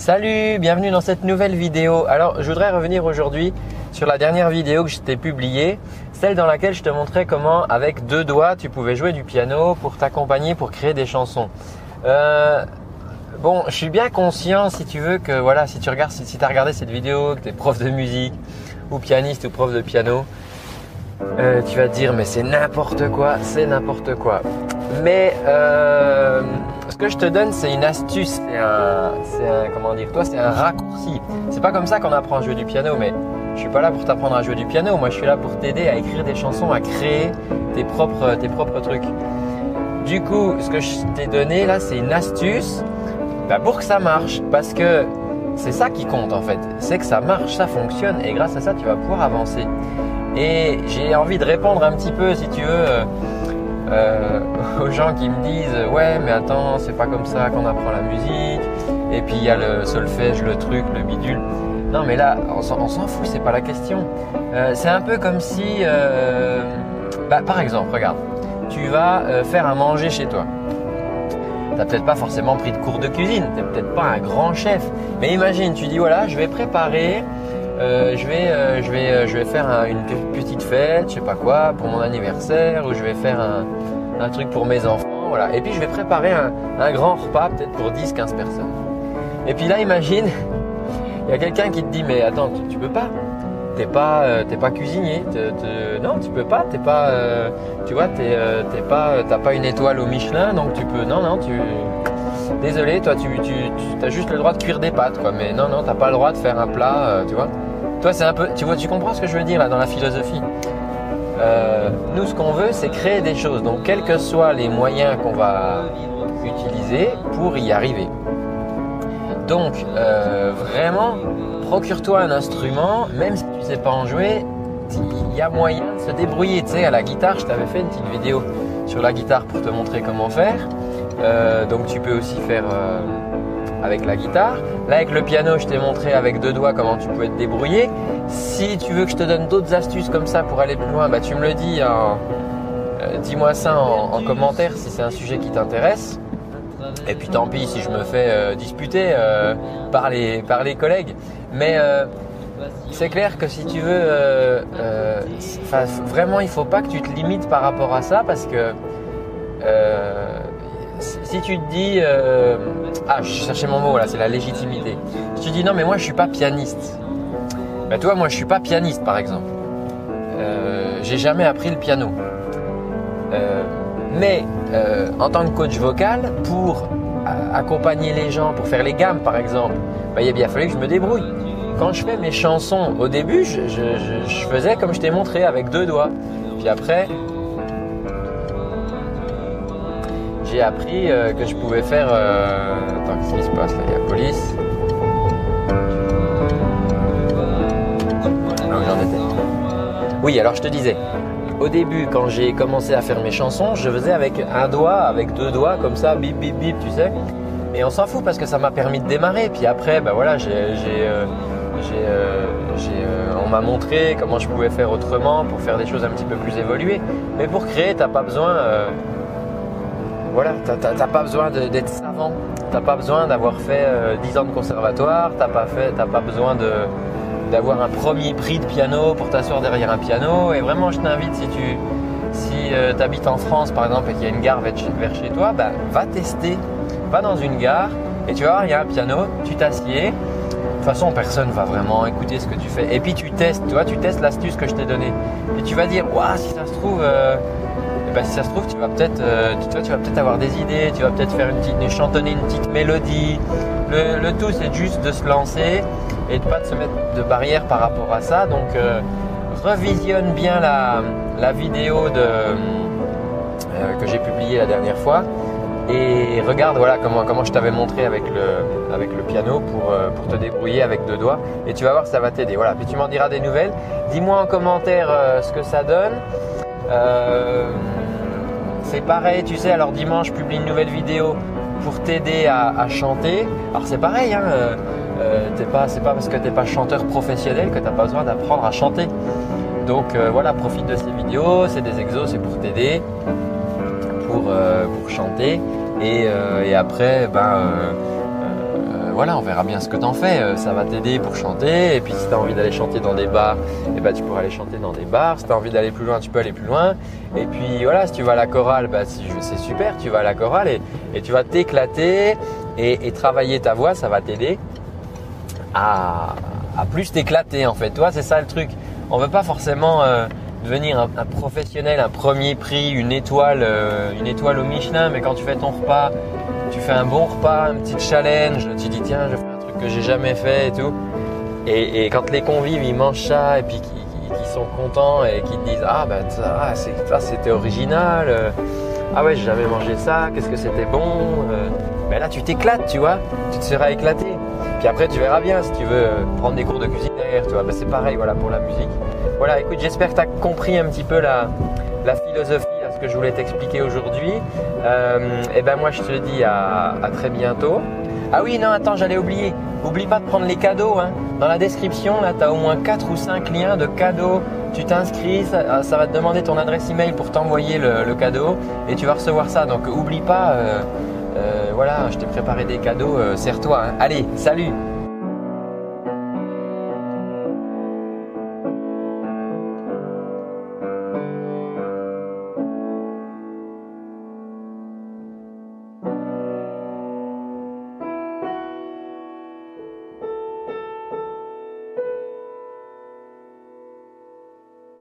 Salut, bienvenue dans cette nouvelle vidéo. Alors, je voudrais revenir aujourd'hui sur la dernière vidéo que je publiée, celle dans laquelle je te montrais comment, avec deux doigts, tu pouvais jouer du piano pour t'accompagner, pour créer des chansons. Euh, bon, je suis bien conscient, si tu veux, que voilà, si tu regardes, si, tu as regardé cette vidéo, que tu es prof de musique ou pianiste ou prof de piano, euh, tu vas te dire, mais c'est n'importe quoi, c'est n'importe quoi. Mais euh, que je te donne, c'est une astuce, c'est un, comment dire, toi, c'est un raccourci. C'est pas comme ça qu'on apprend à jouer du piano, mais je suis pas là pour t'apprendre à jouer du piano. Moi, je suis là pour t'aider à écrire des chansons, à créer tes propres, tes propres trucs. Du coup, ce que je t'ai donné là, c'est une astuce bah, pour que ça marche, parce que c'est ça qui compte en fait. C'est que ça marche, ça fonctionne, et grâce à ça, tu vas pouvoir avancer. Et j'ai envie de répondre un petit peu, si tu veux. Euh, euh, aux gens qui me disent ouais mais attends c'est pas comme ça qu'on apprend la musique. Et puis il y a le solfège le truc le bidule. Non mais là on s'en fout c'est pas la question. Euh, c'est un peu comme si euh, bah, par exemple regarde tu vas faire à manger chez toi. T'as peut-être pas forcément pris de cours de cuisine, t'es peut-être pas un grand chef, mais imagine, tu dis voilà, je vais préparer euh, je, vais, euh, je, vais, euh, je vais faire une petite fête, je sais pas quoi, pour mon anniversaire, ou je vais faire un, truc pour mes enfants, voilà. Et puis je vais préparer un, grand repas, peut-être pour 10-15 personnes. Et puis là, imagine, il y a quelqu'un qui te dit, mais attends, tu, peux pas t'es pas pas cuisinier non tu peux pas t'es pas tu vois t'es pas t'as pas une étoile au Michelin donc tu peux non non tu désolé toi tu, as juste le droit de cuire des pâtes quoi mais non non t'as pas le droit de faire un plat tu vois toi, c'est un peu. Tu vois, tu comprends ce que je veux dire là dans la philosophie? Euh, Nous, ce qu'on veut, c'est créer des choses. Donc, quels que soient les moyens qu'on va utiliser pour y arriver. Donc, euh, vraiment, procure-toi un instrument, même si tu ne sais pas en jouer, il y a moyen de se débrouiller. Tu sais, à la guitare, je t'avais fait une petite vidéo sur la guitare pour te montrer comment faire. Euh, donc, tu peux aussi faire avec la guitare. Là, avec le piano, je t'ai montré avec deux doigts comment tu peux te débrouiller. Si tu veux que je te donne d'autres astuces comme ça pour aller plus loin, bah, tu me le dis. Euh, dis-moi ça en, commentaire si c'est un sujet qui t'intéresse. Et puis tant pis si je me fais euh, disputer euh, par, les, par les collègues. Mais c'est clair que si tu veux, vraiment il ne faut pas que tu te limites par rapport à ça parce que si tu te dis, euh, ah, je cherchais mon mot là, c'est la légitimité. Si tu dis non, mais moi je suis pas pianiste. Ben, toi, moi je suis pas pianiste par exemple. Euh, j'ai jamais appris le piano. Euh, mais en tant que coach vocal, pour accompagner les gens, pour faire les gammes par exemple, ben, il a bien fallu que je me débrouille. Quand je fais mes chansons, au début, je faisais comme je t'ai montré avec deux doigts. Puis après, j'ai appris euh, que je pouvais faire. Euh, attends, qu'est-ce qui se passe là? Il y a police. Ah j'en étais. Oui, alors je te disais, au début, quand j'ai commencé à faire mes chansons, je faisais avec un doigt, avec deux doigts, comme ça, bip, bip, bip, tu sais. Et on s'en fout parce que ça m'a permis de démarrer. Puis après, ben voilà, j'ai, euh, on m'a montré comment je pouvais faire autrement pour faire des choses un petit peu plus évoluées. Mais pour créer, t'as pas besoin voilà, t'as pas besoin d'être savant, t'as pas besoin d'avoir fait 10 euh, ans de conservatoire, t'as pas pas besoin d'avoir un premier prix de piano pour t'asseoir derrière un piano. Et vraiment, je t'invite si tu si euh, habites en France par exemple et qu'il y a une gare vers, chez toi, bah, va tester, va dans une gare et tu vas voir, il y a un piano, tu t'assieds. De toute façon, personne va vraiment écouter ce que tu fais. Et puis tu testes, tu vois, tu testes l'astuce que je t'ai donnée. Et tu vas dire, waouh, si ça se trouve, euh, bah, si ça se trouve, tu vas peut-être euh, tu, peut-être avoir des idées, tu vas peut-être faire une petite, chantonner une petite mélodie. Le, tout, c'est juste de se lancer et de pas de se mettre de barrière par rapport à ça. Donc, euh, revisionne bien la, vidéo euh, que j'ai publiée la dernière fois. Et regarde voilà comment, comment je t'avais montré avec le, avec le piano pour, pour te débrouiller avec deux doigts. Et tu vas voir ça va t'aider. Voilà. Puis tu m'en diras des nouvelles. Dis-moi en commentaire ce que ça donne c'est pareil, tu sais, alors dimanche, je publie une nouvelle vidéo pour t'aider à, chanter. Alors c'est pareil, hein, euh, euh, pas, c'est pas parce que tu n'es pas chanteur professionnel que tu n'as pas besoin d'apprendre à chanter. Donc euh, voilà, profite de ces vidéos, c'est des exos, c'est pour t'aider, pour, pour chanter. Et, après, ben, voilà, on verra bien ce que tu en fais. Euh, ça va t'aider pour chanter. Et puis si tu as envie d'aller chanter dans des bars, eh ben, tu pourras aller chanter dans des bars. Si tu as envie d'aller plus loin, tu peux aller plus loin. Et puis voilà, si tu vas à la chorale, bah, c'est super, tu vas à la chorale et, tu vas t'éclater et, travailler ta voix, ça va t'aider à, plus t'éclater en fait. Toi, c'est ça le truc. On veut pas forcément euh, devenir un, professionnel, un premier prix, une étoile, euh, une étoile au Michelin, mais quand tu fais ton repas, tu fais un bon repas, un petit challenge, tu dis tiens, je fais un truc que j'ai jamais fait et tout. Et, quand les convives ils mangent ça et puis qui, sont contents et qui te disent ah ben ça, c'était original, euh, ah ouais j'ai jamais mangé ça, qu'est-ce que c'était bon, euh, ben là tu t'éclates, tu vois, tu te seras éclaté. Puis après tu verras bien si tu veux euh, prendre des cours de cuisine derrière, tu vois, ben, c'est pareil voilà pour la musique. Voilà, écoute, j'espère que tu as compris un petit peu la philosophie que je voulais t'expliquer aujourd'hui. Euh, et ben moi je te dis à, très bientôt. Ah oui, non, attends, j'allais oublier. Oublie pas de prendre les cadeaux. Hein. Dans la description, là, tu as au moins 4 ou 5 liens de cadeaux. Tu t'inscris, ça, va te demander ton adresse email pour t'envoyer le, cadeau et tu vas recevoir ça. Donc oublie pas, euh, euh, voilà, je t'ai préparé des cadeaux, serre-toi. Hein. Allez, salut